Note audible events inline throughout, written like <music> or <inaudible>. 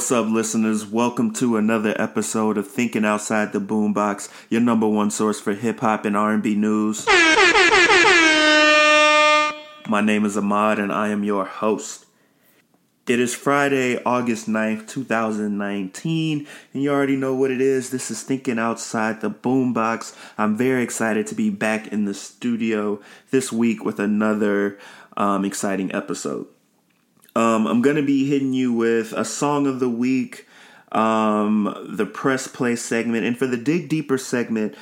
What's up, listeners? Welcome to another episode of Thinking Outside the Boombox, your number one source for hip hop and R&B news. My name is Ahmad, and I am your host. It is Friday, August 9th, 2019, and you already know what it is. This is Thinking Outside the Boombox. I'm very excited to be back in the studio this week with another um, exciting episode. Um, I'm gonna be hitting you with a song of the week, um, the press play segment, and for the dig deeper segment,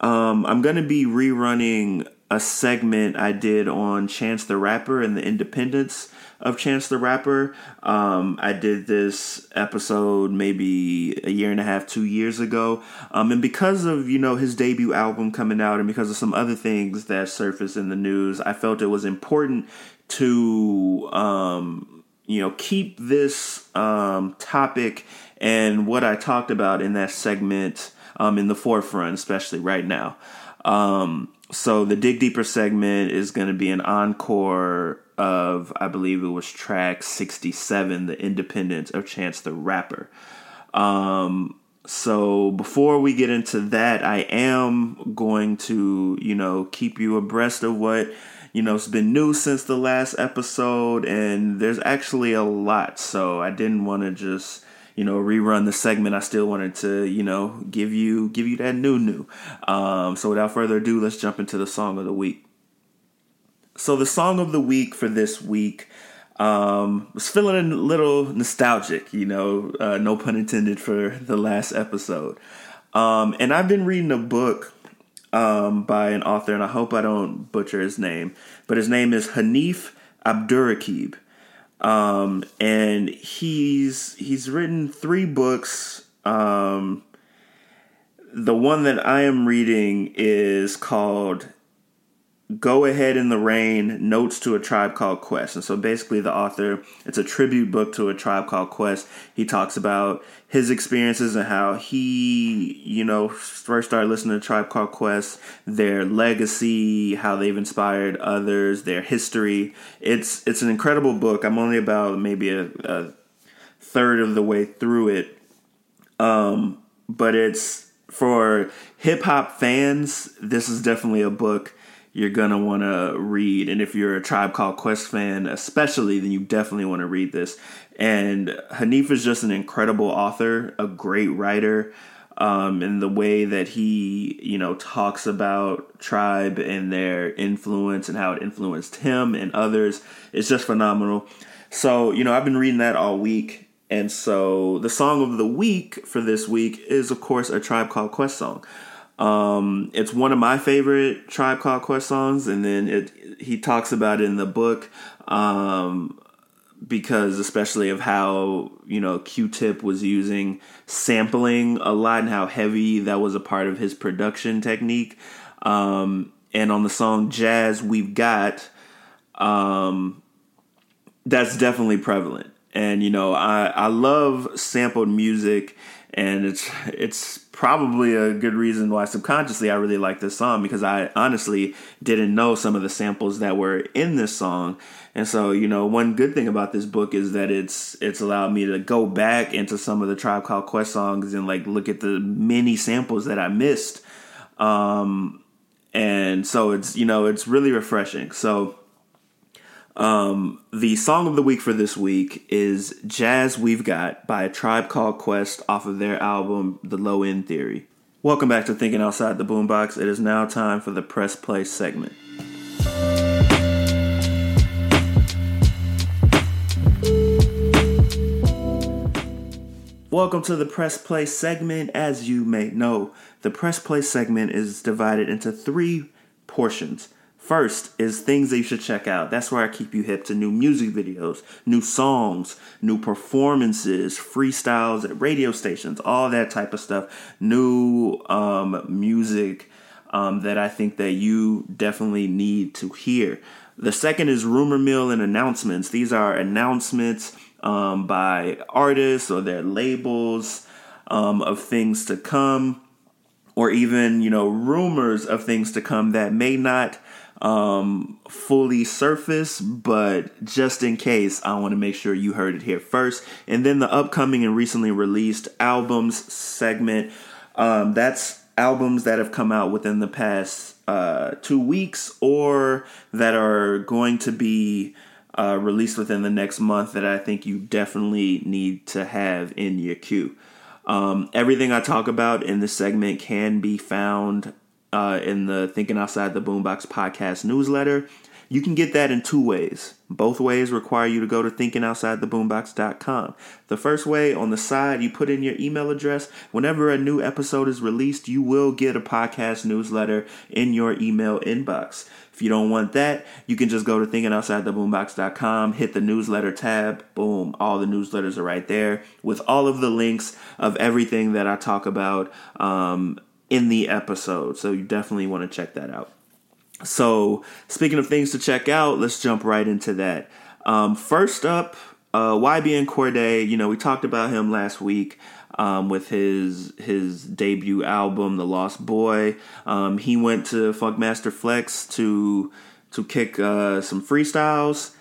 um, I'm gonna be rerunning a segment I did on Chance the Rapper and the independence of Chance the Rapper. Um, I did this episode maybe a year and a half, two years ago, um, and because of you know his debut album coming out, and because of some other things that surfaced in the news, I felt it was important to um, you know, keep this um, topic and what I talked about in that segment um, in the forefront, especially right now. Um, so the Dig Deeper segment is going to be an encore of, I believe it was track 67, The Independence of Chance the Rapper. Um, so before we get into that, I am going to, you know, keep you abreast of what you know, it's been new since the last episode, and there's actually a lot. So I didn't want to just you know rerun the segment. I still wanted to you know give you give you that new new. Um, so without further ado, let's jump into the song of the week. So the song of the week for this week um, was feeling a little nostalgic, you know, uh, no pun intended for the last episode. Um, and I've been reading a book um, by an author, and I hope I don't butcher his name, but his name is Hanif Abdurraqib. Um, and he's he's written three books. Um, the one that I am reading is called Go Ahead in the Rain Notes to a Tribe Called Quest. And so basically, the author, it's a tribute book to a tribe called Quest. He talks about his experiences and how he, you know, first started listening to Tribe Called Quest, their legacy, how they've inspired others, their history. It's it's an incredible book. I'm only about maybe a, a third of the way through it. Um, but it's for hip hop fans, this is definitely a book you're gonna want to read. And if you're a Tribe Called Quest fan, especially, then you definitely want to read this. And Hanif is just an incredible author, a great writer. Um, and the way that he, you know, talks about tribe and their influence and how it influenced him and others is just phenomenal. So, you know, I've been reading that all week. And so the song of the week for this week is, of course, a Tribe Called Quest song. Um, it's one of my favorite Tribe Called Quest songs, and then it he talks about it in the book um, because especially of how you know Q-Tip was using sampling a lot and how heavy that was a part of his production technique. Um, and on the song Jazz We've Got, um, that's definitely prevalent. And you know, I I love sampled music, and it's it's probably a good reason why subconsciously I really like this song because I honestly didn't know some of the samples that were in this song. And so, you know, one good thing about this book is that it's it's allowed me to go back into some of the Tribe Called Quest songs and like look at the many samples that I missed. Um and so it's you know, it's really refreshing. So um, the song of the week for this week is Jazz We've Got by a Tribe Called Quest off of their album The Low End Theory. Welcome back to Thinking Outside the Boombox. It is now time for the Press Play segment. Welcome to the Press Play segment. As you may know, the Press Play segment is divided into three portions. First is things that you should check out. That's where I keep you hip to new music videos, new songs, new performances, freestyles at radio stations, all that type of stuff. New um, music um, that I think that you definitely need to hear. The second is rumor mill and announcements. These are announcements um, by artists or their labels um, of things to come, or even you know rumors of things to come that may not um, fully surface, but just in case, I want to make sure you heard it here first. And then the upcoming and recently released albums segment. Um, that's albums that have come out within the past uh, two weeks or that are going to be uh, released within the next month that I think you definitely need to have in your queue. Um, everything I talk about in this segment can be found uh, in the Thinking Outside the Boombox podcast newsletter. You can get that in two ways. Both ways require you to go to thinkingoutsidetheboombox.com. The first way, on the side, you put in your email address. Whenever a new episode is released, you will get a podcast newsletter in your email inbox. If you don't want that, you can just go to thinkingoutsidetheboombox.com, hit the newsletter tab, boom, all the newsletters are right there with all of the links of everything that I talk about um, in the episode. So you definitely want to check that out. So, speaking of things to check out, let's jump right into that. Um, first up, uh, YBN Cordae. You know, we talked about him last week um, with his his debut album, The Lost Boy. Um, he went to Funkmaster Flex to to kick uh, some freestyles,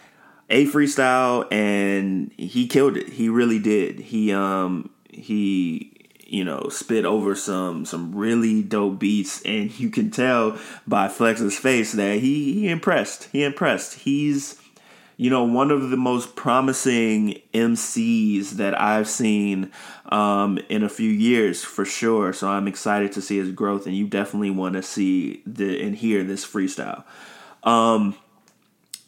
a freestyle, and he killed it. He really did. He um he you know, spit over some some really dope beats, and you can tell by Flex's face that he he impressed. He impressed. He's you know one of the most promising MCs that I've seen um, in a few years for sure. So I'm excited to see his growth, and you definitely want to see the and hear this freestyle. Um,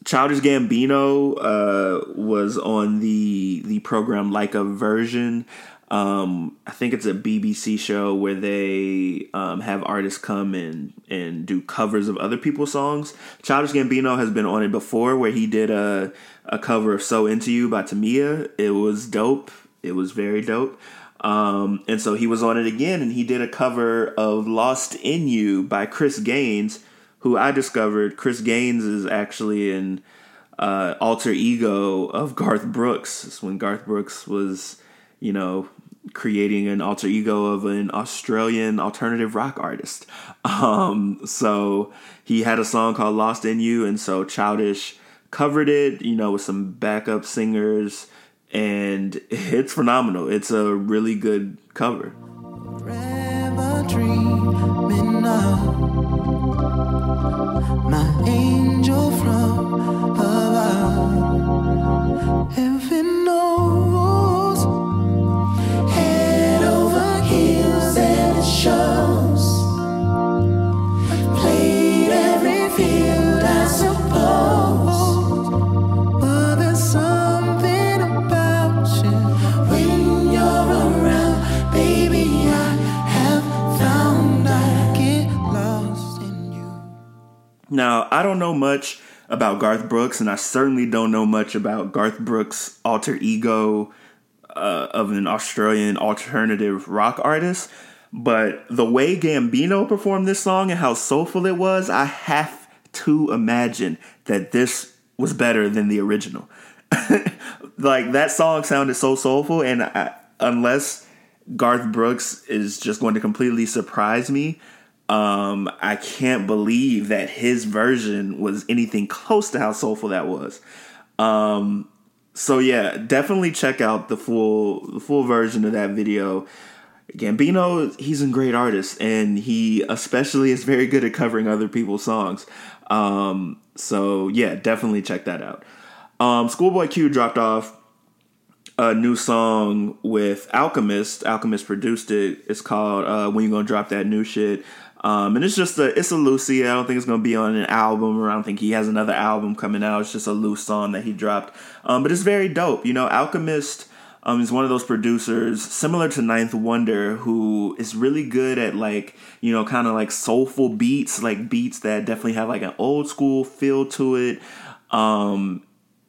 Childish Gambino uh, was on the the program like a version um, I think it's a BBC show where they um, have artists come and and do covers of other people's songs. Childish Gambino has been on it before, where he did a a cover of "So Into You" by Tamia. It was dope. It was very dope. Um, and so he was on it again, and he did a cover of "Lost in You" by Chris Gaines, who I discovered Chris Gaines is actually an uh, alter ego of Garth Brooks. It's when Garth Brooks was you know, creating an alter ego of an Australian alternative rock artist. <laughs> Um, so he had a song called Lost in You, and so Childish covered it, you know, with some backup singers, and it's phenomenal. It's a really good cover. My angel from above. Now, I don't know much about Garth Brooks, and I certainly don't know much about Garth Brooks' alter ego uh, of an Australian alternative rock artist. But the way Gambino performed this song and how soulful it was, I have to imagine that this was better than the original. <laughs> like that song sounded so soulful, and I, unless Garth Brooks is just going to completely surprise me, um, I can't believe that his version was anything close to how soulful that was. Um, so yeah, definitely check out the full the full version of that video. Gambino, he's a great artist, and he especially is very good at covering other people's songs. Um, so yeah, definitely check that out. Um, Schoolboy Q dropped off a new song with Alchemist. Alchemist produced it. It's called uh, "When You Gonna Drop That New Shit." Um, and it's just a it's a loosey. I don't think it's gonna be on an album, or I don't think he has another album coming out. It's just a loose song that he dropped. Um, but it's very dope. You know, Alchemist um, is one of those producers similar to Ninth Wonder, who is really good at like you know kind of like soulful beats, like beats that definitely have like an old school feel to it. Um,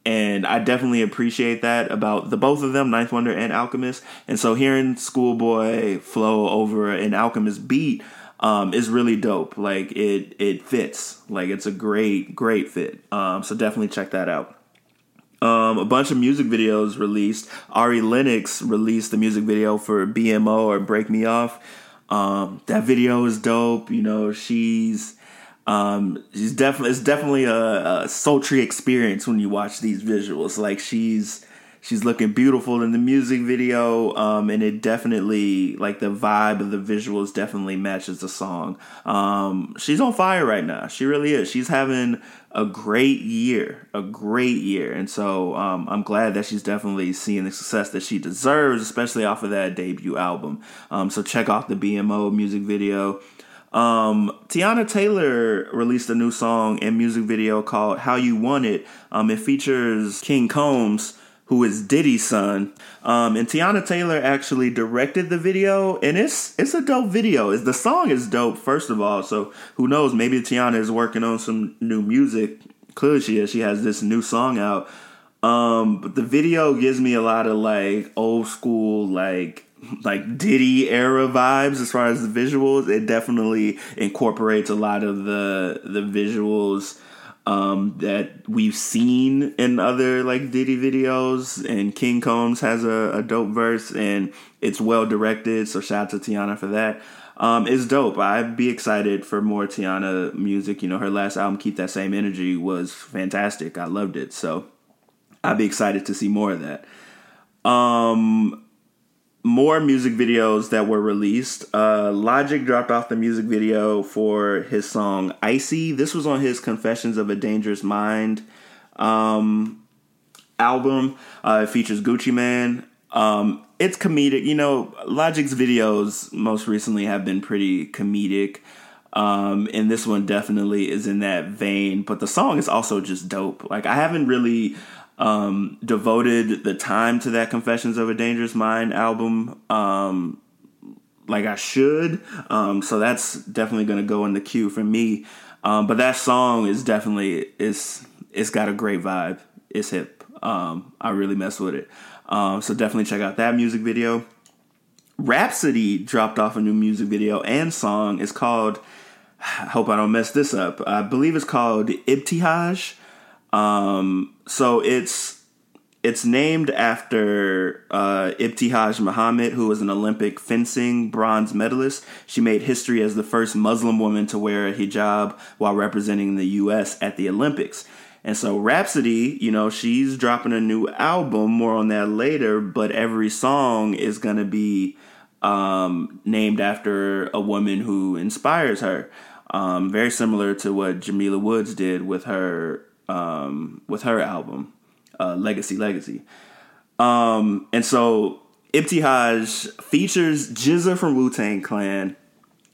and I definitely appreciate that about the both of them, Ninth Wonder and Alchemist. And so hearing Schoolboy flow over an Alchemist beat um, is really dope. Like it it fits. Like it's a great great fit. Um, so definitely check that out. Um, a bunch of music videos released. Ari Lennox released the music video for BMO or Break Me Off. Um, that video is dope. You know, she's um, she's definitely it's definitely a, a sultry experience when you watch these visuals. Like she's she's looking beautiful in the music video um, and it definitely like the vibe of the visuals definitely matches the song. Um, she's on fire right now. She really is. She's having a great year a great year. And so um, i'm glad that she's definitely seeing the success that she deserves especially off of that debut album. Um, so check out the bmo music video. Um, Teyana Taylor released a new song and music video called How You Want It. Um, it features King Combs, who is Diddy's son. Um, and Teyana Taylor actually directed the video, and it's it's a dope video. Is the song is dope, first of all. So who knows? Maybe Teyana is working on some new music. Clearly, she is. She has this new song out. Um, but the video gives me a lot of like old school, like like Diddy era vibes as far as the visuals. It definitely incorporates a lot of the the visuals um, that we've seen in other like Diddy videos, and King Combs has a, a dope verse, and it's well directed. So shout out to Teyana for that. Um, it's dope. I'd be excited for more Teyana music. You know, her last album, Keep That Same Energy, was fantastic. I loved it. So I'd be excited to see more of that. Um, more music videos that were released. Uh, Logic dropped off the music video for his song Icy. This was on his Confessions of a Dangerous Mind um, album. Uh, it features Gucci Mane. Um, it's comedic. You know, Logic's videos most recently have been pretty comedic. Um, and this one definitely is in that vein, but the song is also just dope. Like, I haven't really um, devoted the time to that Confessions of a Dangerous Mind album um, like I should. Um, so that's definitely going to go in the queue for me. Um, but that song is definitely it's it's got a great vibe. It's hip. Um, I really mess with it. Um, so definitely check out that music video. Rapsody dropped off a new music video and song. It's called. <sighs> I hope I don't mess this up. I believe it's called Ibtihaj. Um, so it's it's named after uh, Ibtihaj Muhammad, who was an Olympic fencing bronze medalist. She made history as the first Muslim woman to wear a hijab while representing the U.S. at the Olympics. And so Rapsody, you know, she's dropping a new album. More on that later. But every song is gonna be um, named after a woman who inspires her. Um, very similar to what Jamila Woods did with her um, with her album, uh, Legacy Legacy. Um, and so Ibtihaj features GZA from Wu Tang Clan,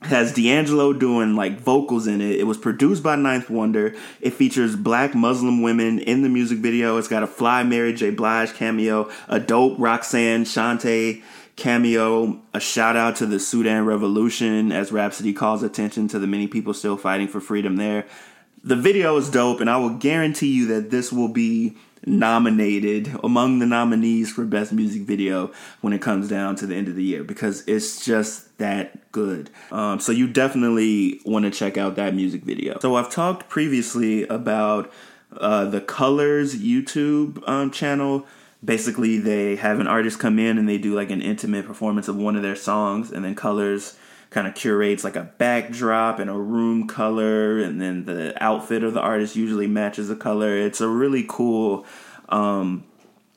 has D'Angelo doing like vocals in it. It was produced by Ninth Wonder. It features black Muslim women in the music video. It's got a fly Mary J. Blige cameo, a dope Roxanne Shante cameo, a shout out to the Sudan Revolution as Rapsody calls attention to the many people still fighting for freedom there the video is dope, and I will guarantee you that this will be nominated among the nominees for best music video when it comes down to the end of the year because it's just that good. Um, so you definitely want to check out that music video. So I've talked previously about uh, the Colors YouTube um, channel. Basically, they have an artist come in and they do like an intimate performance of one of their songs, and then Colors kind of curates like a backdrop and a room color, and then the outfit of the artist usually matches the color. It's a really cool um,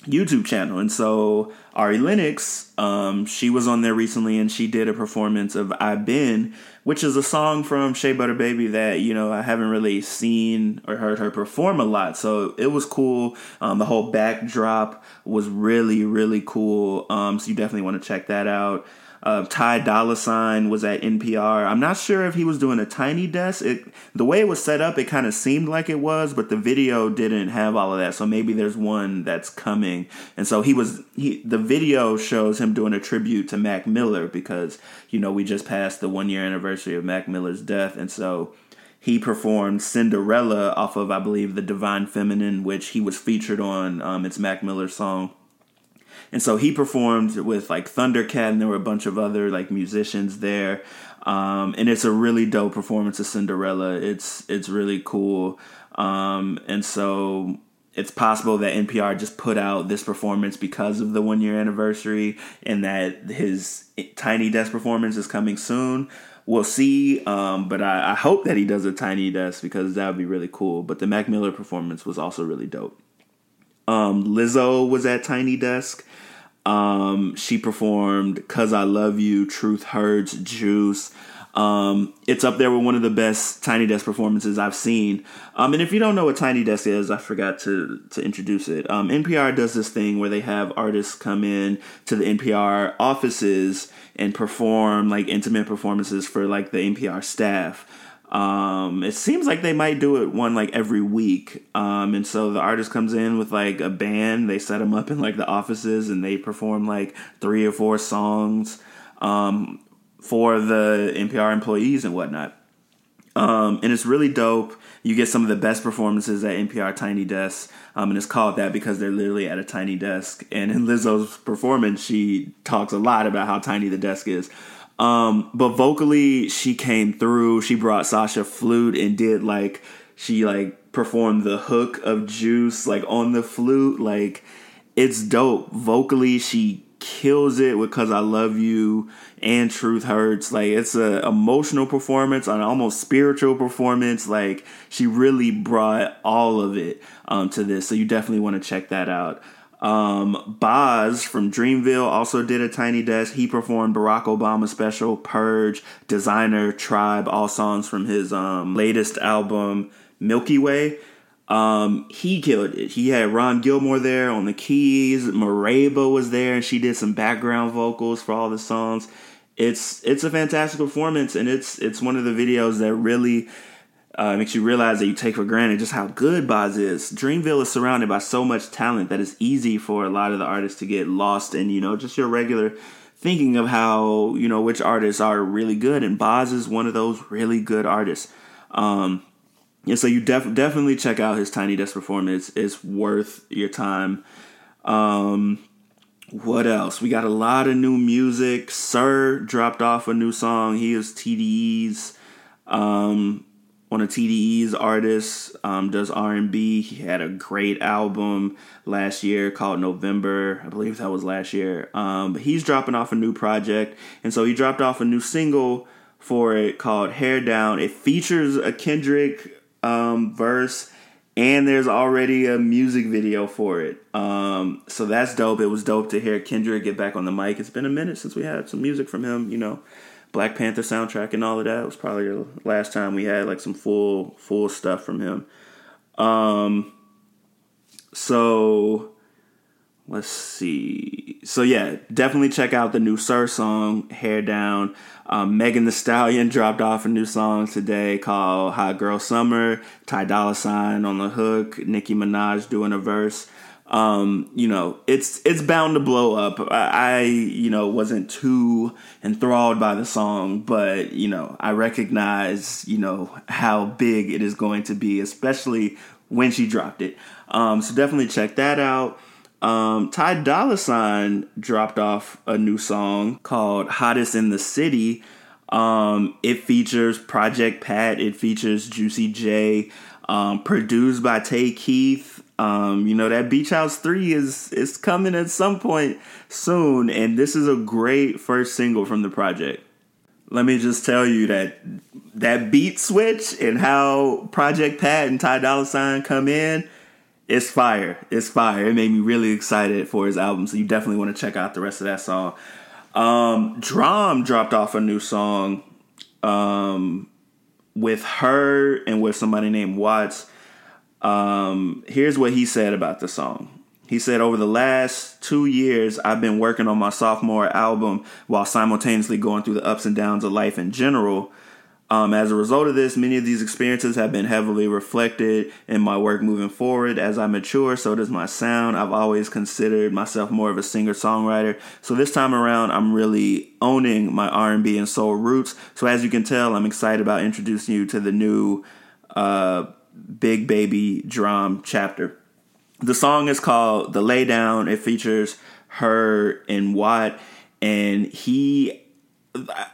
YouTube channel. And so Ari Lennox, um, she was on there recently and she did a performance of "I've Been, which is a song from Shea Butter Baby that, you know, I haven't really seen or heard her perform a lot. So it was cool. Um, the whole backdrop was really, really cool. Um, so you definitely want to check that out. Uh, Ty Dolla Sign was at NPR. I'm not sure if he was doing a tiny desk. It, the way it was set up, it kind of seemed like it was, but the video didn't have all of that. So maybe there's one that's coming. And so he was. He the video shows him doing a tribute to Mac Miller because you know we just passed the one year anniversary of Mac Miller's death, and so he performed Cinderella off of I believe the Divine Feminine, which he was featured on. Um, it's Mac Miller's song. And so he performed with like Thundercat, and there were a bunch of other like musicians there. Um, and it's a really dope performance of Cinderella. It's it's really cool. Um, and so it's possible that NPR just put out this performance because of the one year anniversary, and that his Tiny Desk performance is coming soon. We'll see, um, but I, I, hope that he does a Tiny Desk because that would be really cool. But the Mac Miller performance was also really dope. Um, Lizzo was at Tiny Desk. Um, she performed "Cause I Love You," "Truth Hurts," "Juice." Um, it's up there with one of the best Tiny Desk performances I've seen. Um, and if you don't know what Tiny Desk is, I forgot to to introduce it. Um, NPR does this thing where they have artists come in to the NPR offices and perform like intimate performances for like the NPR staff. Um, it seems like they might do it one like every week. Um, and so the artist comes in with like a band, they set them up in like the offices and they perform like three or four songs um, for the NPR employees and whatnot. Um, and it's really dope. You get some of the best performances at NPR Tiny Desk, um, and it's called that because they're literally at a tiny desk. And in Lizzo's performance, she talks a lot about how tiny the desk is. Um, but vocally, she came through. She brought Sasha flute and did like she like performed the hook of Juice like on the flute. Like it's dope. Vocally, she kills it with "Cause I Love You" and "Truth Hurts." Like it's a emotional performance, an almost spiritual performance. Like she really brought all of it um, to this. So you definitely want to check that out. Um, Bas from Dreamville also did a tiny desk. He performed Barack Obama special, Purge, Designer, Tribe, all songs from his um, latest album, Milky Way. Um, he killed it. He had Ron Gilmore there on the keys. Mereba was there, and she did some background vocals for all the songs. It's it's a fantastic performance, and it's it's one of the videos that really uh, makes you realize that you take for granted just how good Bas is. Dreamville is surrounded by so much talent that it's easy for a lot of the artists to get lost in, you know, just your regular thinking of how, you know, which artists are really good. And Bas is one of those really good artists. Um, and so you def- definitely check out his Tiny Desk performance. It's worth your time. Um, what else? We got a lot of new music. Sir dropped off a new song. He is TDE's um, one of TDE's artists, um, does R&B. He had a great album last year called November. I believe that was last year. Um, but he's dropping off a new project, and so he dropped off a new single for it called Hair Down. It features a Kendrick um, verse, and there's already a music video for it. Um, so that's dope. It was dope to hear Kendrick get back on the mic. It's been a minute since we had some music from him, you know. Black Panther soundtrack and all of that. It was probably the last time we had like some full full stuff from him. Um so let's see. So yeah, definitely check out the new Sir song, Hair Down. Um, Megan Thee Stallion dropped off a new song today called Hot Girl Summer. Ty Dolla Sign on the hook. Nicki Minaj doing a verse. Um, you know, it's it's bound to blow up. I, I, you know, wasn't too enthralled by the song, but you know, I recognize, you know, how big it is going to be, especially when she dropped it. Um, so definitely check that out. Um, Ty Dolla Sign dropped off a new song called "Hottest in the City." Um, it features Project Pat. It features Juicy J. Um, produced by Tay Keith. Um, you know that Beach House Three is is coming at some point soon, and this is a great first single from the project. Let me just tell you that that beat switch and how Project Pat and Ty Dolla Sign come in, it's fire. It's fire. It made me really excited for his album, so you definitely want to check out the rest of that song. Um, DRAM dropped off a new song um, with H.E.R. and with somebody named Watts um, here's what he said about the song. He said, Over the last two years, I've been working on my sophomore album while simultaneously going through the ups and downs of life in general. Um, as a result of this, many of these experiences have been heavily reflected in my work moving forward. As I mature, so does my sound. I've always considered myself more of a singer-songwriter. So this time around, I'm really owning my R&B and soul roots. So as you can tell, I'm excited about introducing you to the new uh, Big Baby DRAM chapter. The song is called The Laydown. It features H.E.R. and Watt, and he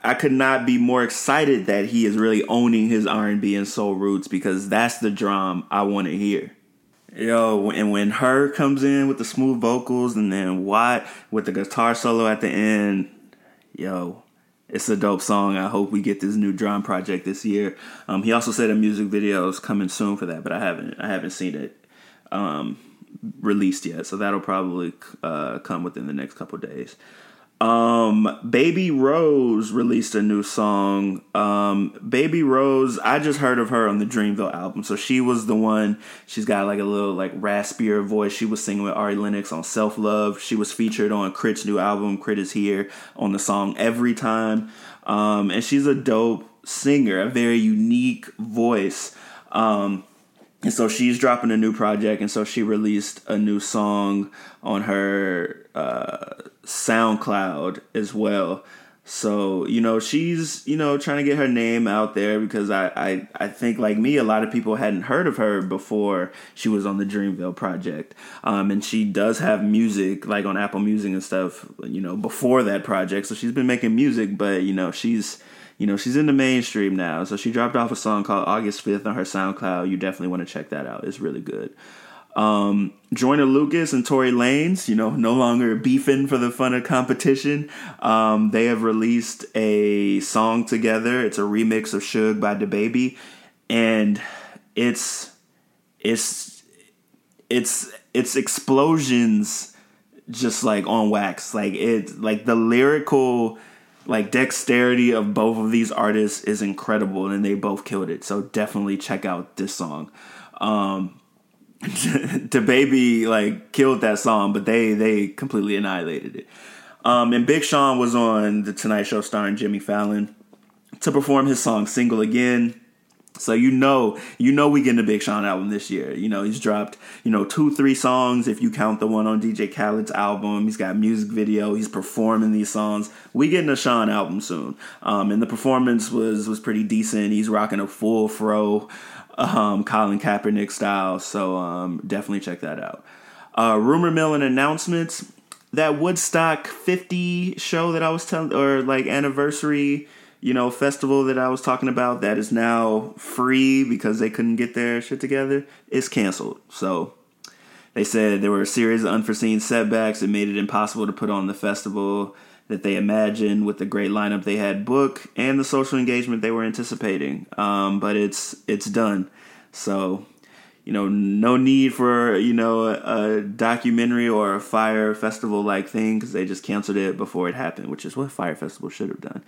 I could not be more excited that he is really owning his R&B and soul roots because that's the DRAM I want to hear. Yo, and when H.E.R. comes in with the smooth vocals and then Watt with the guitar solo at the end, yo, it's a dope song. I hope we get this new DRAM project this year. Um, he also said a music video is coming soon for that, but I haven't I haven't seen it um, released yet. So that'll probably uh, come within the next couple days. Um, Baby Rose released a new song. Um, Baby Rose, I just heard of her on the Dreamville album. So she was the one. She's got like a little like raspier voice. She was singing with Ari Lennox on Self Love. She was featured on K.R.I.T's new album, K.R.I.T is Here, on the song Every Time. Um, and she's a dope singer, a very unique voice. Um, and so she's dropping a new project, and so she released a new song on her uh, SoundCloud as well. So you know she's you know trying to get her name out there because I, I I think like me a lot of people hadn't heard of her before she was on the Dreamville project, um, and she does have music like on Apple Music and stuff you know before that project. So she's been making music, but you know she's you know, she's in the mainstream now. So she dropped off a song called August 5th on her SoundCloud. You definitely want to check that out. It's really good. Um, Joyner Lucas and Tory Lanez, you know, no longer beefing for the fun of competition. Um, they have released a song together. It's a remix of Suge by DaBaby, and it's it's it's it's explosions, just like on wax. Like it, like the lyrical like dexterity of both of these artists is incredible and they both killed it so definitely check out this song um DaBaby like killed that song but they they completely annihilated it um and big sean was on the tonight show starring jimmy fallon to perform his song single again so you know, you know, we getting a Big Sean album this year. You know, he's dropped, you know, two, three songs if you count the one on DJ Khaled's album. He's got music video. He's performing these songs. We getting a Sean album soon. Um, and the performance was was pretty decent. He's rocking a full fro, um, Colin Kaepernick style. So um, definitely check that out. Uh, rumor mill and announcements. That Woodstock 50 show that I was telling, or like anniversary you know, festival that I was talking about that is now free because they couldn't get their shit together is canceled. So they said there were a series of unforeseen setbacks that made it impossible to put on the festival that they imagined with the great lineup they had booked and the social engagement they were anticipating. Um, but it's it's done. So you know, no need for you know a, a documentary or a fire festival like thing because they just canceled it before it happened, which is what fire festival should have done.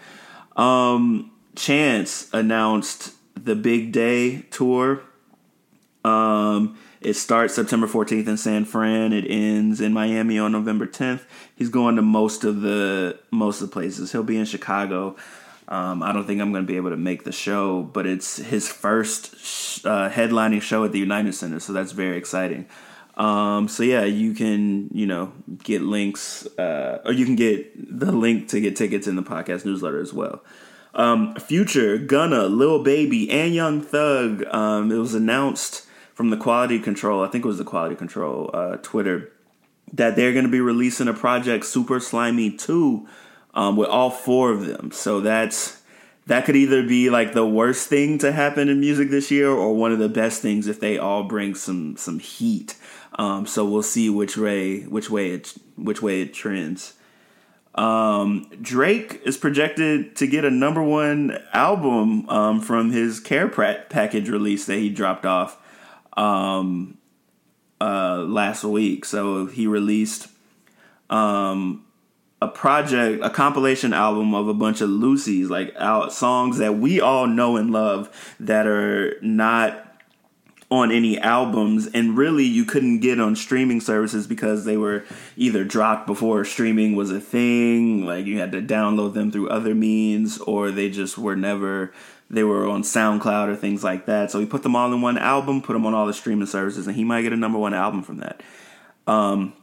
Um, Chance announced the Big Day tour. Um, it starts September 14th in San Fran. It ends in Miami on November 10th. He's going to most of the most of the places. He'll be in Chicago. Um, I don't think I'm going to be able to make the show, but it's his first uh, headlining show at the United Center, so that's very exciting. Um, so yeah, you can you know get links, uh, or you can get the link to get tickets in the podcast newsletter as well. Um, Future, Gunna, Lil Baby, and Young Thug. Um, it was announced from the Quality Control. I think it was the Quality Control uh, Twitter that they're going to be releasing a project Super Slimy Two um, with all four of them. So that's that could either be like the worst thing to happen in music this year, or one of the best things if they all bring some some heat. Um, so we'll see which way which way it which way it trends. Um, Drake is projected to get a number one album um, from his care package release that he dropped off um, uh, last week. So he released um, a project, a compilation album of a bunch of loosies, like out songs that we all know and love that are not on any albums and really you couldn't get on streaming services because they were either dropped before streaming was a thing like you had to download them through other means or they just were never they were on SoundCloud or things like that. So he put them all in one album put them on all the streaming services and he might get a number one album from that. Um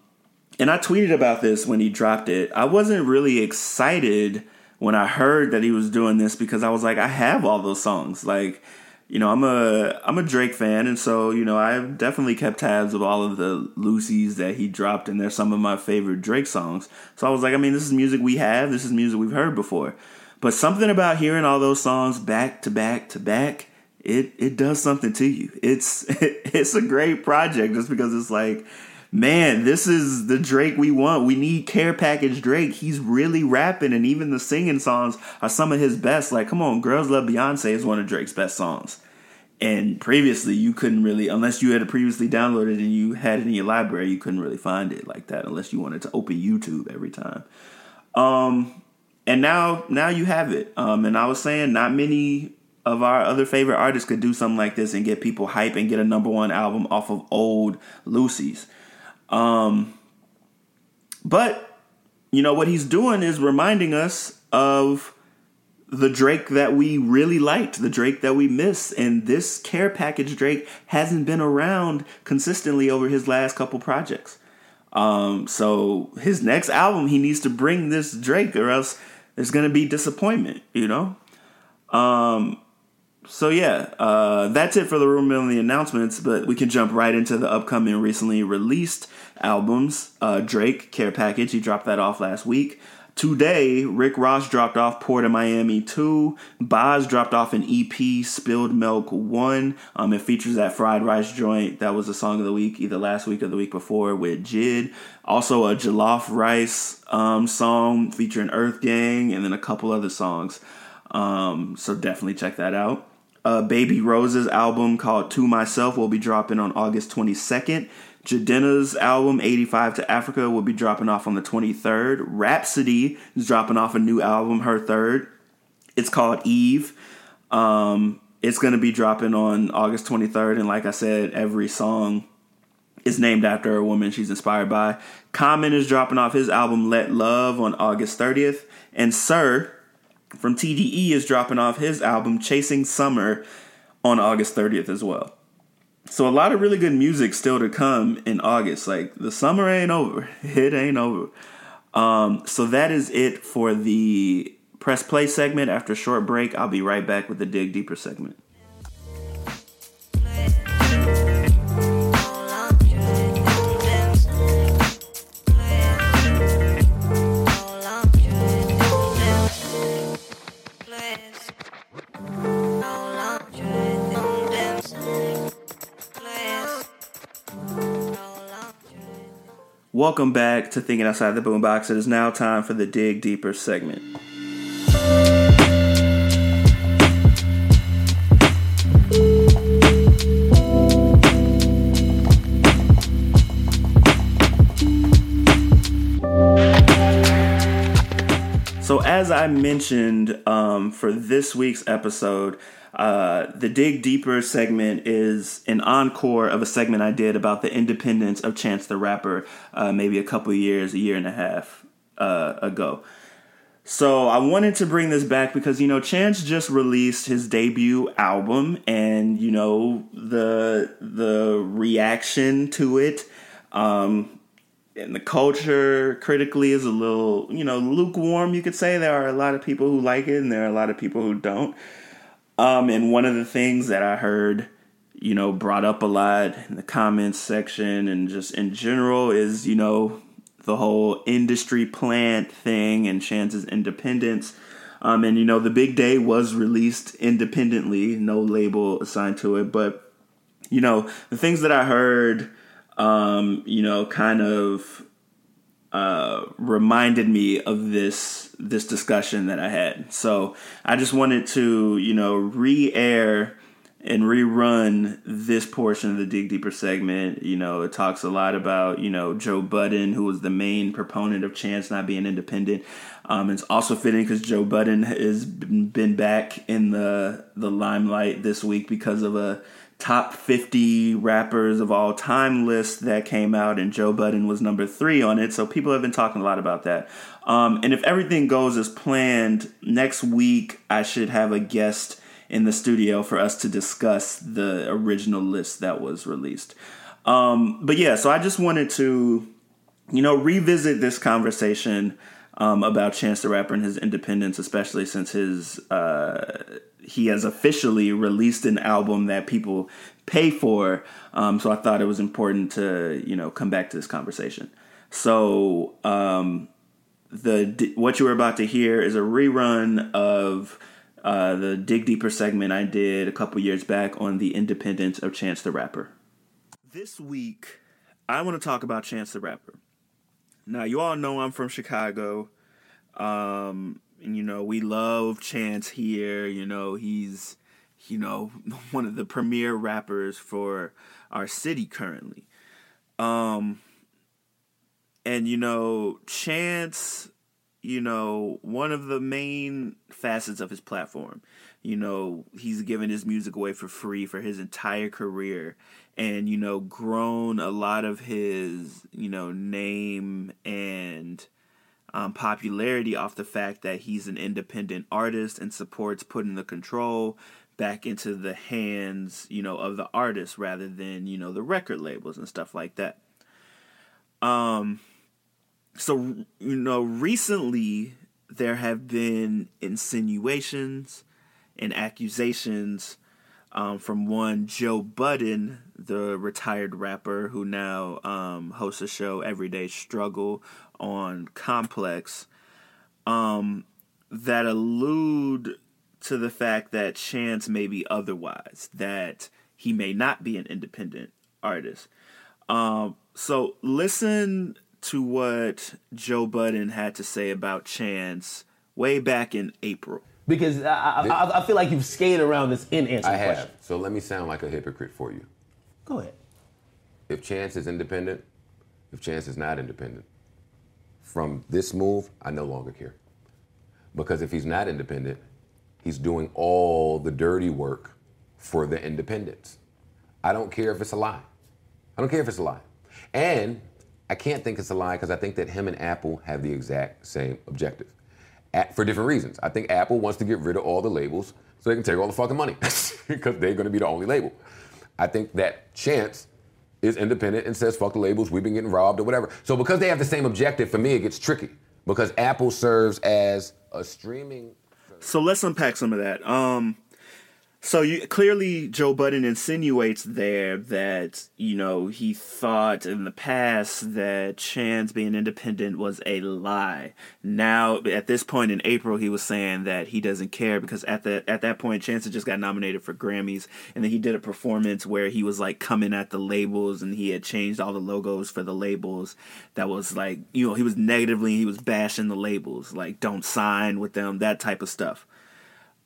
and I tweeted about this when he dropped it. I wasn't really excited when I heard that he was doing this because I was like I have all those songs. Like you know, I'm a I'm a Drake fan, and so you know, I've definitely kept tabs of all of the loosies that he dropped, and they're some of my favorite Drake songs. So I was like, I mean, this is music we have, this is music we've heard before. But something about hearing all those songs back to back to back, it it does something to you. It's <laughs> it's a great project just because it's like man, this is the Drake we want. We need care package Drake. He's really rapping, and even the singing songs are some of his best. Like, come on, Girls Love Beyonce is one of Drake's best songs. And previously, you couldn't really, unless you had previously downloaded and you had it in your library, you couldn't really find it like that unless you wanted to open YouTube every time. Um, and now, now you have it. Um, and I was saying, not many of our other favorite artists could do something like this and get people hype and get a number one album off of old loosies. Um, but you know what he's doing is reminding us of the Drake that we really liked, the Drake that we miss, and this care package Drake hasn't been around consistently over his last couple projects. Um, so his next album, he needs to bring this Drake, or else there's gonna be disappointment, you know. Um, so yeah, uh, that's it for the rumor mill and the announcements. But we can jump right into the upcoming recently released albums. Uh, Drake Care Package, he dropped that off last week. Today, Rick Ross dropped off Port of Miami 2. Bas dropped off an EP, Spilled Milk 1. Um, it features that fried rice joint. That was the song of the week, either last week or the week before, with Jid. Also, a Jollof Rice um, song featuring Earth Gang, and then a couple other songs. Um, so definitely check that out. Uh, Baby Rose's album called To Myself will be dropping on August 22nd. Jidenna's album 85 to Africa will be dropping off on the 23rd. Rapsody is dropping off a new album, her third. It's called Eve. Um, it's going to be dropping on August 23rd. And like I said, every song is named after a woman she's inspired by. Common is dropping off his album Let Love on August 30th. And Sir from TDE is dropping off his album Chasing Summer on August 30th as well. So a lot of really good music still to come in August. Like the summer ain't over. <laughs> It ain't over. Um, so that is it for the press play segment. After a short break, I'll be right back with the dig deeper segment. Welcome back to Thinking Outside the Boombox. It is now time for the Dig Deeper segment. So, as I mentioned um, for this week's episode, uh, the Dig Deeper segment is an encore of a segment I did about the independence of Chance the Rapper uh, maybe a couple years, a year and a half uh, ago. So I wanted to bring this back because you know Chance just released his debut album, and you know the the reaction to it, um, and the culture critically is a little you know lukewarm. You could say there are a lot of people who like it, and there are a lot of people who don't. Um, and one of the things that I heard, you know, brought up a lot in the comments section and just in general is you know the whole industry plant thing and Chance's independence. Um, and you know, the big day was released independently, no label assigned to it. But you know, the things that I heard, um, you know, kind of uh, reminded me of this this discussion that I had. So I just wanted to, you know, re-air and rerun this portion of the Dig Deeper segment. You know, it talks a lot about, you know, Joe Budden, who was the main proponent of Chance not being independent. Um, it's also fitting because Joe Budden has been back in the the limelight this week because of a top 50 rappers of all time list that came out, and Joe Budden was number three on it. So people have been talking a lot about that. Um, and if everything goes as planned, next week I should have a guest in the studio for us to discuss the original list that was released. Um, but yeah, so I just wanted to, you know, revisit this conversation um, about Chance the Rapper and his independence, especially since his uh, he has officially released an album that people pay for. Um, so I thought it was important to you know come back to this conversation. So um, the what you were about to hear is a rerun of uh, the Dig Deeper segment I did a couple years back on the independence of Chance the Rapper. This week, I want to talk about Chance the Rapper. Now, you all know I'm from Chicago. Um, and, you know, we love Chance here. You know, he's, you know, <laughs> one of the premier rappers for our city currently. Um, and, you know, Chance you know, one of the main facets of his platform. You know, he's given his music away for free for his entire career and, you know, grown a lot of his, you know, name and um, popularity off the fact that he's an independent artist and supports putting the control back into the hands, you know, of the artist rather than, you know, the record labels and stuff like that. Um, so you know recently there have been insinuations and accusations um, from one Joe Budden, the retired rapper who now um, hosts a show Everyday Struggle on Complex, um, that allude to the fact that Chance may be otherwise, that he may not be an independent artist. Um, so listen to what Joe Budden had to say about Chance way back in April. Because I, I, I feel like you've skated around this in answer I have. question. So let me sound like a hypocrite for you. Go ahead. If Chance is independent, if Chance is not independent, from this move, I no longer care. Because if he's not independent, he's doing all the dirty work for the independents. I don't care if it's a lie. I don't care if it's a lie. And I can't think it's a lie because I think that him and Apple have the exact same objective For different reasons. I think Apple wants to get rid of all the labels so they can take all the fucking money <laughs> because they're going to be the only label. I think that Chance is independent and says, fuck the labels, we've been getting robbed or whatever. So because they have the same objective, for me, it gets tricky because Apple serves as a streaming. So let's unpack some of that. Um, so you clearly Joe Budden insinuates there that you know he thought in the past that Chance being independent was a lie. Now at this point in April he was saying that he doesn't care because at the at that point Chance had just got nominated for Grammys and then he did a performance where he was like coming at the labels and he had changed all the logos for the labels that was like you know he was negatively he was bashing the labels like don't sign with them that type of stuff.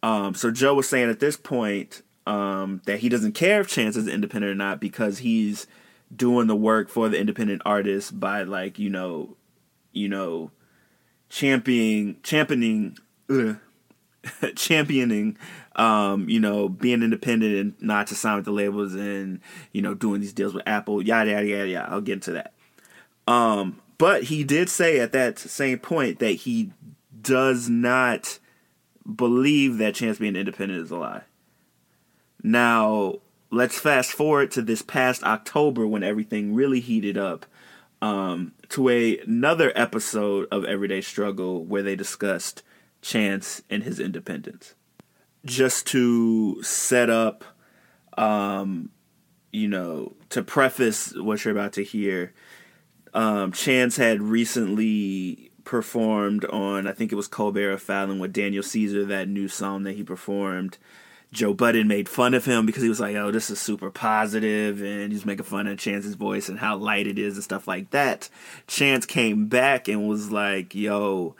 Um, so Joe was saying at this point um, that he doesn't care if Chance is independent or not because he's doing the work for the independent artist by like you know, you know, championing championing ugh, <laughs> championing um, you know, being independent and not to sign with the labels and, you know, doing these deals with Apple, yada yada yada yada. I'll get into that. Um, but he did say at that same point that he does not believe that Chance being independent is a lie. Now, let's fast forward to this past October when everything really heated up um, to a, another episode of Everyday Struggle where they discussed Chance and his independence. Just to set up, um, you know, to preface what you're about to hear, um, Chance had recently performed on, I think it was Colbert or Fallon with Daniel Caesar, that new song that he performed. Joe Budden made fun of him because he was like, "Oh, this is super positive," and he's making fun of Chance's voice and how light it is and stuff like that. Chance came back and was like, "Yo,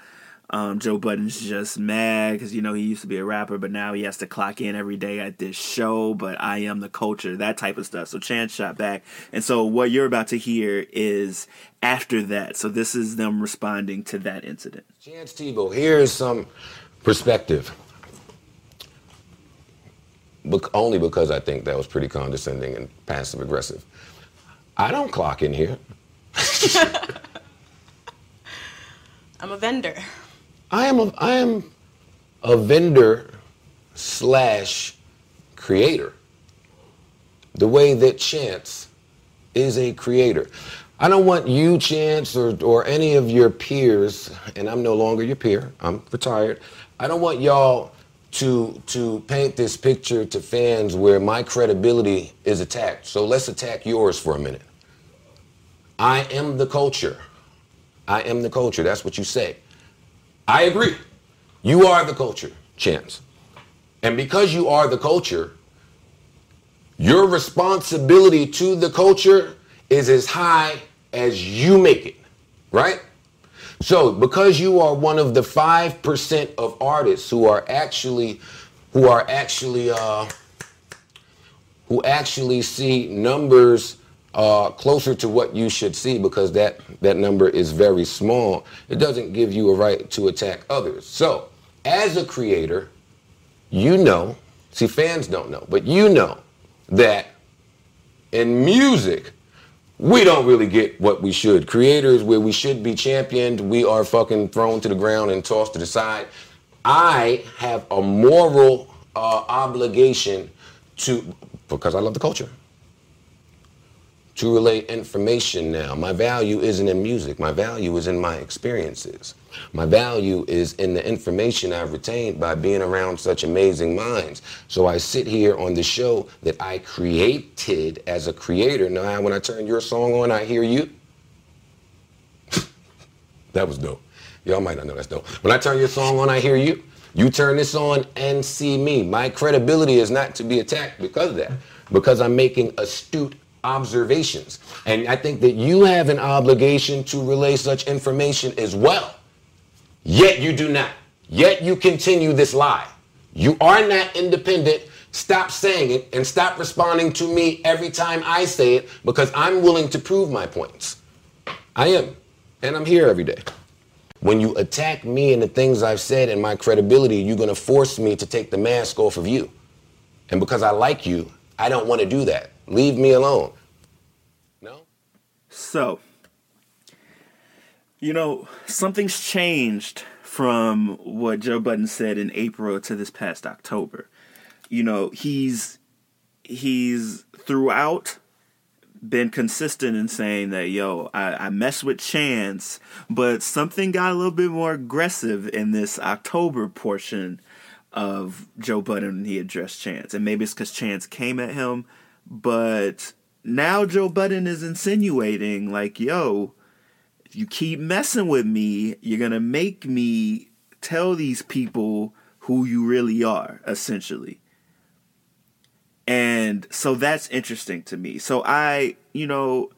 um, Joe Budden's just mad because you know he used to be a rapper, but now he has to clock in every day at this show. But I am the culture, that type of stuff." So Chance shot back, and so what you're about to hear is after that. So this is them responding to that incident. Chance Tebow, here's some perspective. Bec- only because I think that was pretty condescending and passive aggressive. I don't clock in here. <laughs> I'm a vendor. I am a, I am a vendor slash creator. The way that Chance is a creator. I don't want you, Chance, or, or any of your peers, and I'm no longer your peer, I'm retired. I don't want y'all to to paint this picture to fans where my credibility is attacked. So let's attack yours for a minute. I am the culture. I am the culture. That's what you say. I agree. You are the culture, Chance. And because you are the culture, your responsibility to the culture is as high as you make it, right? So, because you are one of the 5% of artists who are actually who are actually uh who actually see numbers uh, closer to what you should see because that, that number is very small, it doesn't give you a right to attack others. So, as a creator, you know, see, fans don't know, but you know that in music, we don't really get what we should. Creators, where we should be championed, we are fucking thrown to the ground and tossed to the side. I have a moral uh, obligation to, because I love the culture, to relay information now. My value isn't in music. My value is in my experiences. My value is in the information I've retained by being around such amazing minds. So I sit here on the show that I created as a creator. Now, when I turn your song on, I hear you. <laughs> that was dope. Y'all might not know that's dope. When I turn your song on, I hear you. You turn this on and see me. My credibility is not to be attacked because of that, because I'm making astute observations. And I think that you have an obligation to relay such information as well. Yet you do not. Yet you continue this lie. You are not independent. Stop saying it and stop responding to me every time I say it because I'm willing to prove my points. I am. And I'm here every day. When you attack me and the things I've said and my credibility, you're going to force me to take the mask off of you. And because I like you, I don't want to do that. Leave me alone. No? So, you know, something's changed from what Joe Budden said in April to this past October. You know, he's he's throughout been consistent in saying that yo, I, I mess with Chance, but something got a little bit more aggressive in this October portion of Joe Budden when he addressed Chance. And maybe it's because Chance came at him, but now Joe Budden is insinuating like, yo, if you keep messing with me, you're gonna make me tell these people who you really are, essentially. And so that's interesting to me. So I, you know,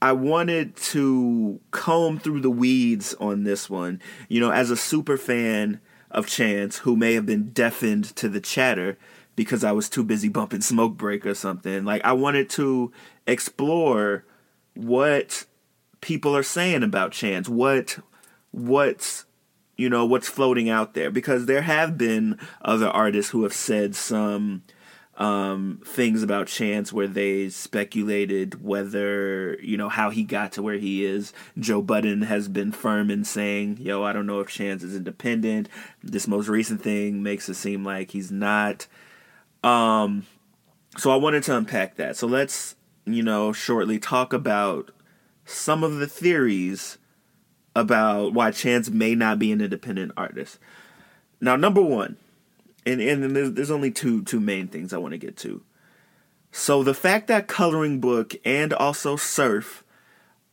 I wanted to comb through the weeds on this one. You know, as a super fan of Chance, who may have been deafened to the chatter because I was too busy bumping Smoke Break or something, like I wanted to explore what people are saying about Chance, what what's you know what's floating out there because there have been other artists who have said some um, things about Chance where they speculated whether, you know, how he got to where he is. Joe Budden has been firm in saying, yo, I don't know if Chance is independent. This most recent thing makes it seem like he's not. Um, so I wanted to unpack that. So let's, you know, shortly talk about some of the theories about why Chance may not be an independent artist. Now, number one, and and there's, only two two main things I want to get to. So the fact that Coloring Book and also Surf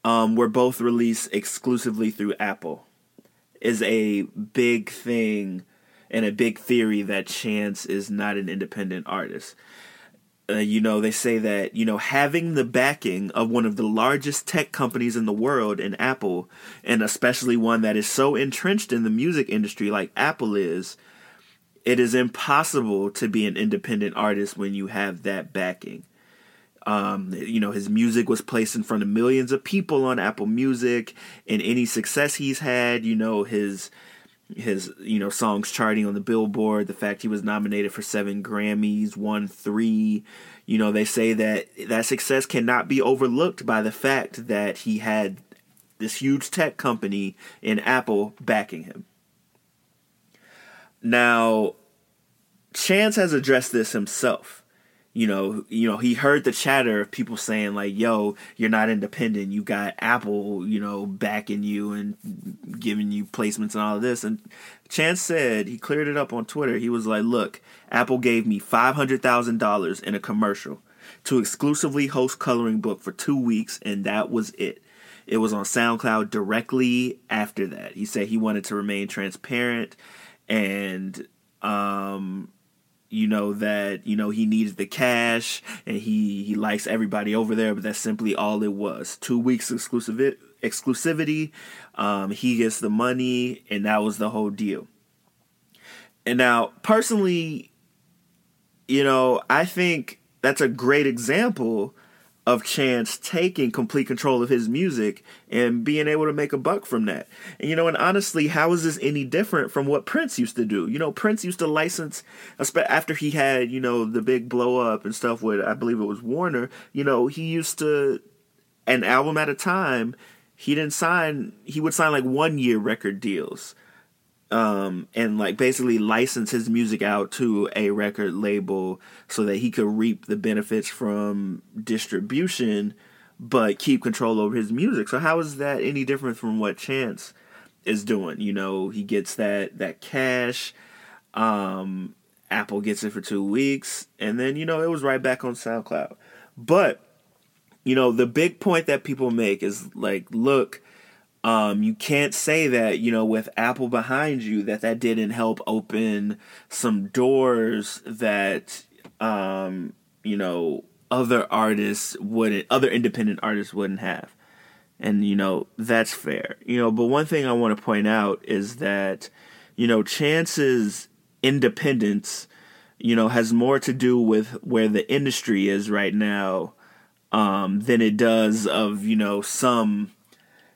um, were both released exclusively through Apple is a big thing and a big theory that Chance is not an independent artist. Uh, you know, they say that, you know, having the backing of one of the largest tech companies in the world in Apple, and especially one that is so entrenched in the music industry like Apple is, it is impossible to be an independent artist when you have that backing. Um, you know, his music was placed in front of millions of people on Apple Music, and any success he's had, you know, his his you know songs charting on the Billboard, the fact he was nominated for seven Grammys, won three. You know, they say that that success cannot be overlooked by the fact that he had this huge tech company in Apple backing him. Now, Chance has addressed this himself. You know, you know, he heard the chatter of people saying like, "Yo, you're not independent. You got Apple, you know, backing you and giving you placements and all of this." And Chance said he cleared it up on Twitter. He was like, "Look, Apple gave me five hundred thousand dollars in a commercial to exclusively host Coloring Book for two weeks, and that was it." It was on SoundCloud directly after that. He said he wanted to remain transparent and um you know that you know he needed the cash and he he likes everybody over there but that's simply all it was. Two weeks exclusive exclusivity um he gets the money and that was the whole deal. And now personally you know i think that's a great example of Chance taking complete control of his music and being able to make a buck from that. And you know, and honestly, how is this any different from what Prince used to do? You know, Prince used to license after he had, you know, the big blow up and stuff with I believe it was Warner, you know, he used to an album at a time, he didn't sign he would sign like one year record deals um, and like basically license his music out to a record label so that he could reap the benefits from distribution but keep control over his music. So how is that any different from what Chance is doing? You know, he gets that that cash um Apple gets it for 2 weeks and then you know it was right back on SoundCloud. But you know, the big point that people make is like look, um, you can't say that you know with Apple behind you that that didn't help open some doors that um, you know other artists wouldn't, other independent artists wouldn't have, and you know that's fair. You know, but one thing I want to point out is that you know Chance's independence, you know, has more to do with where the industry is right now um, than it does of you know some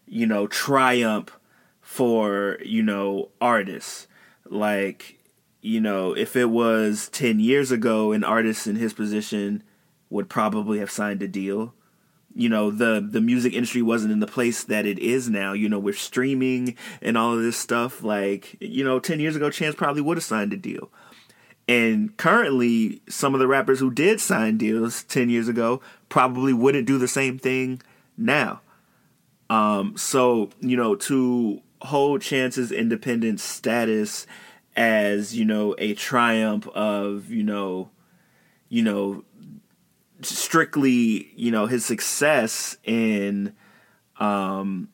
you know, triumph for, you know, artists. Like, you know, if it was 10 years ago, an artist in his position would probably have signed a deal. You know, the the music industry wasn't in the place that it is now, you know, with streaming and all of this stuff. Like, you know, 10 years ago, Chance probably would have signed a deal. And currently, some of the rappers who did sign deals 10 years ago probably wouldn't do the same thing now. Um, so you know, to hold Chance's independent status as you know a triumph of you know, you know, strictly you know his success in, um,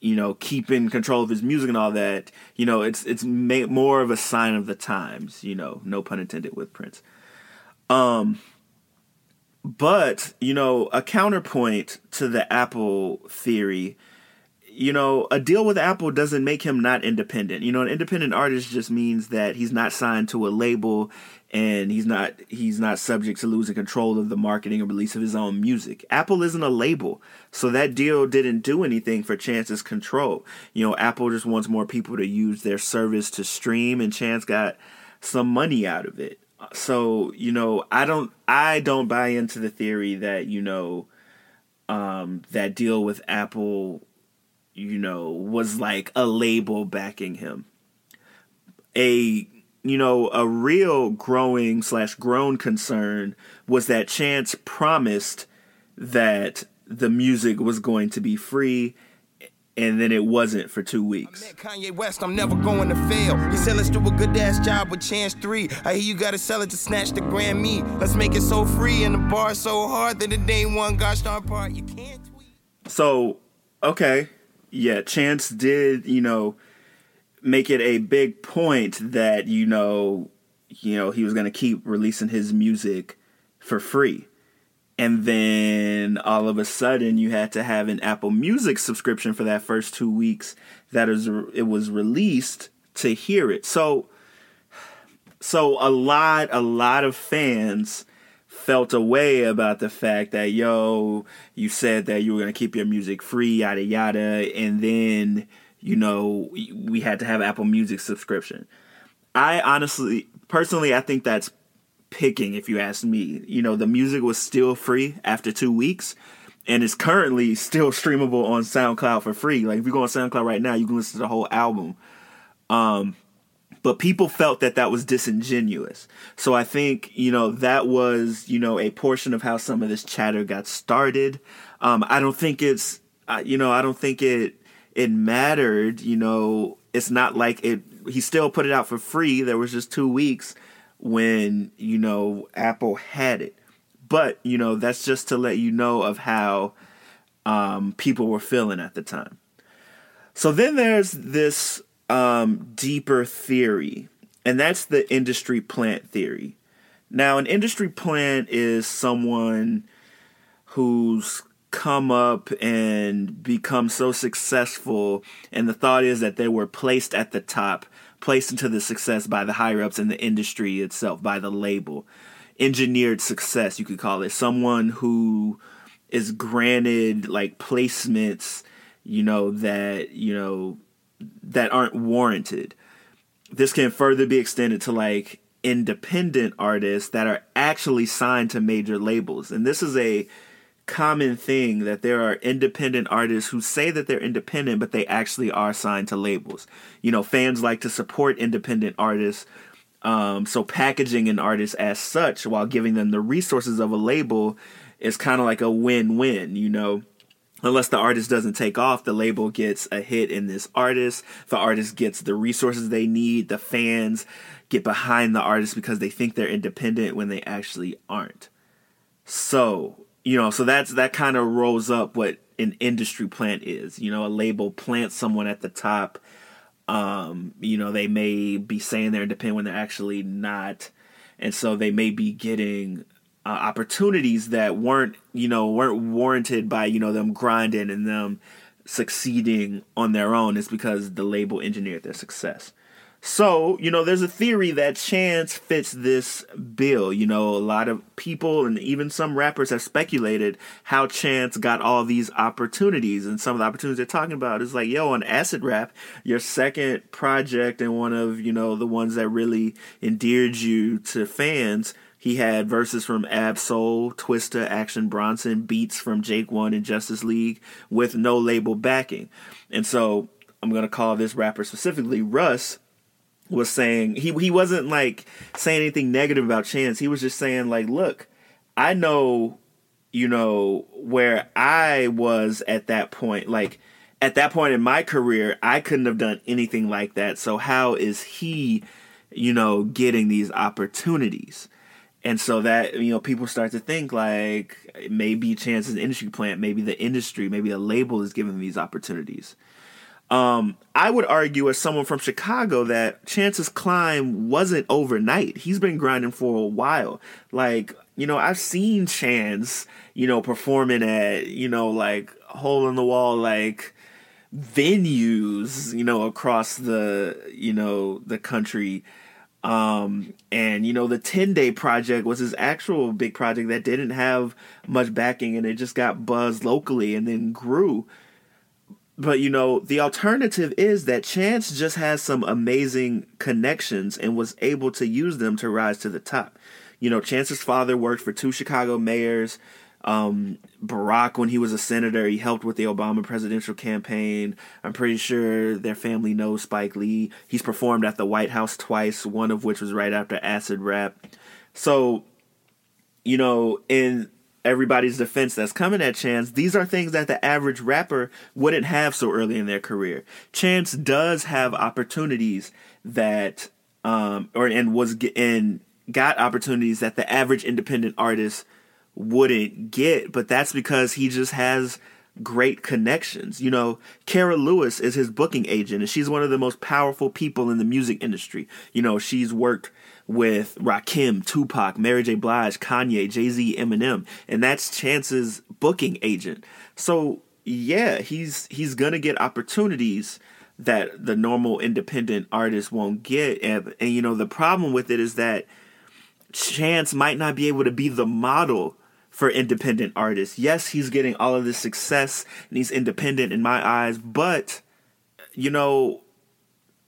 you know, keeping control of his music and all that. You know, it's it's ma- more of a sign of the times. You know, no pun intended with Prince. Um, but, you know, a counterpoint to the Apple theory, you know, a deal with Apple doesn't make him not independent. You know, an independent artist just means that he's not signed to a label and he's not he's not subject to losing control of the marketing or release of his own music. Apple isn't a label, so that deal didn't do anything for Chance's control. You know, Apple just wants more people to use their service to stream, and Chance got some money out of it. So you know i don't i don't buy into the theory that you know um that deal with apple you know was like a label backing him. A you know a real growing slash grown concern was that chance promised that the music was going to be free and then it wasn't for two weeks. I met Kanye West, I'm never going to fail. He said, let's do a good ass job with Chance 3. I hear you gotta sell it to snatch the Grammy. Let's make it so free and the bar so hard that it ain't one gosh darn part. You can't tweet. So, okay. Yeah, Chance did, you know, make it a big point that, you know, you know, he was gonna keep releasing his music for free and then all of a sudden you had to have an Apple Music subscription for that first two weeks that is it was released to hear it. So so a lot a lot of fans felt a way about the fact that yo you said that you were going to keep your music free yada yada and then you know we had to have Apple Music subscription. I honestly personally I think that's picking, if you ask me. You know, the music was still free after two weeks and it's currently still streamable on SoundCloud for free. Like if you go on SoundCloud right now, you can listen to the whole album. Um, but people felt that that was disingenuous. So I think, you know, that was, you know, a portion of how some of this chatter got started. Um, I don't think it's, uh, you know, I don't think it, it mattered, you know, it's not like it, he still put it out for free. There was just two weeks when you know Apple had it. But you know that's just to let you know of how um, people were feeling at the time. So then there's this um, deeper theory, and that's the industry plant theory. Now, an industry plant is someone who's come up and become so successful, and the thought is that they were placed at the top placed into the success by the higher ups in the industry itself, by the label. Engineered success, you could call it. Someone who is granted like placements, you know, that, you know, that aren't warranted. This can further be extended to like independent artists that are actually signed to major labels. And this is a common thing that there are independent artists who say that they're independent, but they actually are signed to labels. You know, fans like to support independent artists. Um, so packaging an artist as such while giving them the resources of a label is kind of like a win-win, you know. Unless the artist doesn't take off, the label gets a hit in this artist. The artist gets the resources they need. The fans get behind the artist because they think they're independent when they actually aren't. So, you know, so that's that kind of rolls up what an industry plant is. You know, a label plants someone at the top. Um, you know, they may be saying they're independent when they're actually not, and so they may be getting uh, opportunities that weren't, you know, weren't warranted by you know them grinding and them succeeding on their own. It's because the label engineered their success. So, you know, there's a theory that Chance fits this bill. You know, a lot of people and even some rappers have speculated how Chance got all these opportunities. And some of the opportunities they're talking about is like, yo, on Acid Rap, your second project and one of, you know, the ones that really endeared you to fans. He had verses from Ab-Soul, Twista, Action Bronson, beats from Jake One and Justice League with no label backing. And so I'm going to call this rapper specifically Russ was saying he he wasn't like saying anything negative about Chance. He was just saying like, look, I know, you know, where I was at that point. Like at that point in my career, I couldn't have done anything like that. So how is he, you know, getting these opportunities? And so that you know, people start to think like maybe Chance is an industry plant, maybe the industry, maybe a label is giving these opportunities. Um, I would argue, as someone from Chicago, that Chance's climb wasn't overnight. He's been grinding for a while. Like, you know, I've seen Chance, you know, performing at, you know, like hole in the wall, like venues, you know, across the, you know, the country. Um, and you know, the 10 day project was his actual big project that didn't have much backing and it just got buzzed locally and then grew but you know, the alternative is that Chance just has some amazing connections and was able to use them to rise to the top. You know, Chance's father worked for two Chicago mayors. Um, Barack, when he was a senator, he helped with the Obama presidential campaign. I'm pretty sure their family knows Spike Lee. He's performed at the White House twice, one of which was right after Acid Rap. So, you know, in everybody's defense that's coming at Chance, these are things that the average rapper wouldn't have so early in their career. Chance does have opportunities that, um, or and was and got opportunities that the average independent artist wouldn't get, but that's because he just has great connections. You know, Cara Lewis is his booking agent, and she's one of the most powerful people in the music industry. You know, she's worked with Rakim, Tupac, Mary J. Blige, Kanye, Jay Z, Eminem, and that's Chance's booking agent. So yeah, he's he's gonna get opportunities that the normal independent artist won't get, and, and you know the problem with it is that Chance might not be able to be the model for independent artists. Yes, he's getting all of this success and he's independent in my eyes, but you know,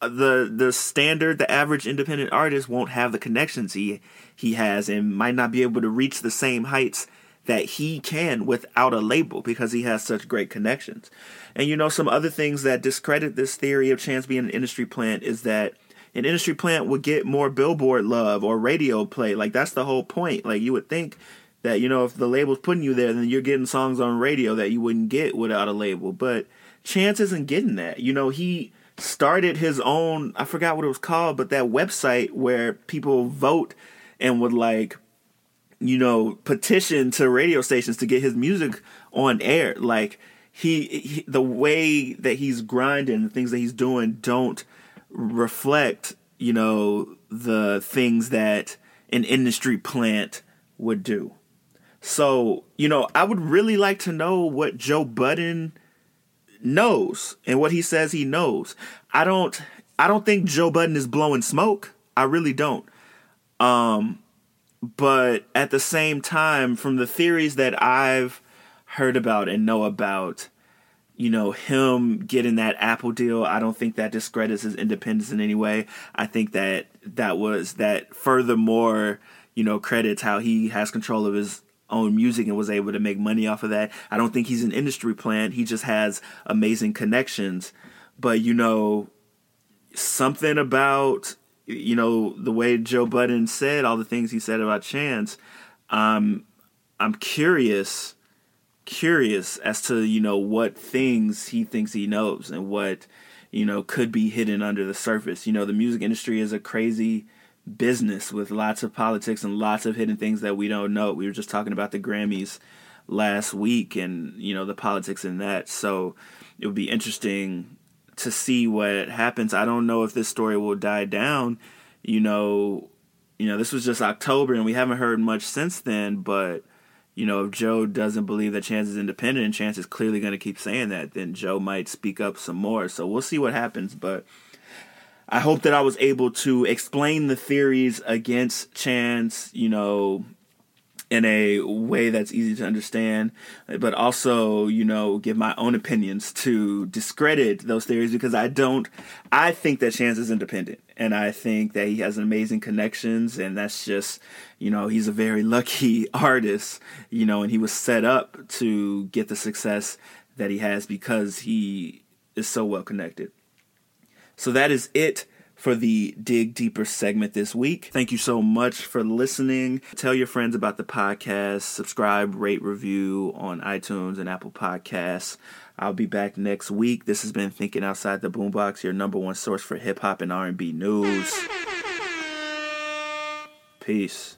the the standard, the average independent artist won't have the connections he he has and might not be able to reach the same heights that he can without a label because he has such great connections. And you know, some other things that discredit this theory of Chance being an industry plant is that an industry plant would get more billboard love or radio play. Like that's the whole point. Like you would think that, you know, if the label's putting you there, then you're getting songs on radio that you wouldn't get without a label. But Chance isn't getting that. You know, he started his own I forgot what it was called, but that website where people vote and would like you know petition to radio stations to get his music on air. Like he, he the way that he's grinding the things that he's doing don't reflect you know the things that an industry plant would do. So you know i would really like to know what joe budden knows and what he says he knows. I don't I don't think Joe Budden is blowing smoke. I really don't. Um but at the same time from the theories that I've heard about and know about you know him getting that Apple deal, I don't think that discredits his independence in any way. I think that that was that furthermore, you know, credits how he has control of his own music and was able to make money off of that. I don't think he's an industry plant. He just has amazing connections. But you know, something about you know the way Joe Budden said all the things he said about Chance. Um, I'm curious, curious as to you know what things he thinks he knows and what you know could be hidden under the surface. You know, the music industry is a crazy business with lots of politics and lots of hidden things that we don't know. We were just talking about the Grammys last week and you know the politics in that. So it would be interesting to see what happens. I don't know if this story will die down. You know, you know this was just October and we haven't heard much since then, but you know, if Joe doesn't believe that Chance is independent and Chance is clearly going to keep saying that, then Joe might speak up some more. So we'll see what happens, but I hope that I was able to explain the theories against Chance, you know, in a way that's easy to understand, but also, you know, give my own opinions to discredit those theories because I don't, I think that Chance is independent and I think that he has amazing connections and that's just, you know, he's a very lucky <laughs> artist, you know, and he was set up to get the success that he has because he is so well connected. So that is it for the Dig Deeper segment this week. Thank you so much for listening. Tell your friends about the podcast, subscribe, rate, review on iTunes and Apple Podcasts. I'll be back next week. This has been Thinking Outside the Boombox, your number one source for hip hop and R&B news. Peace.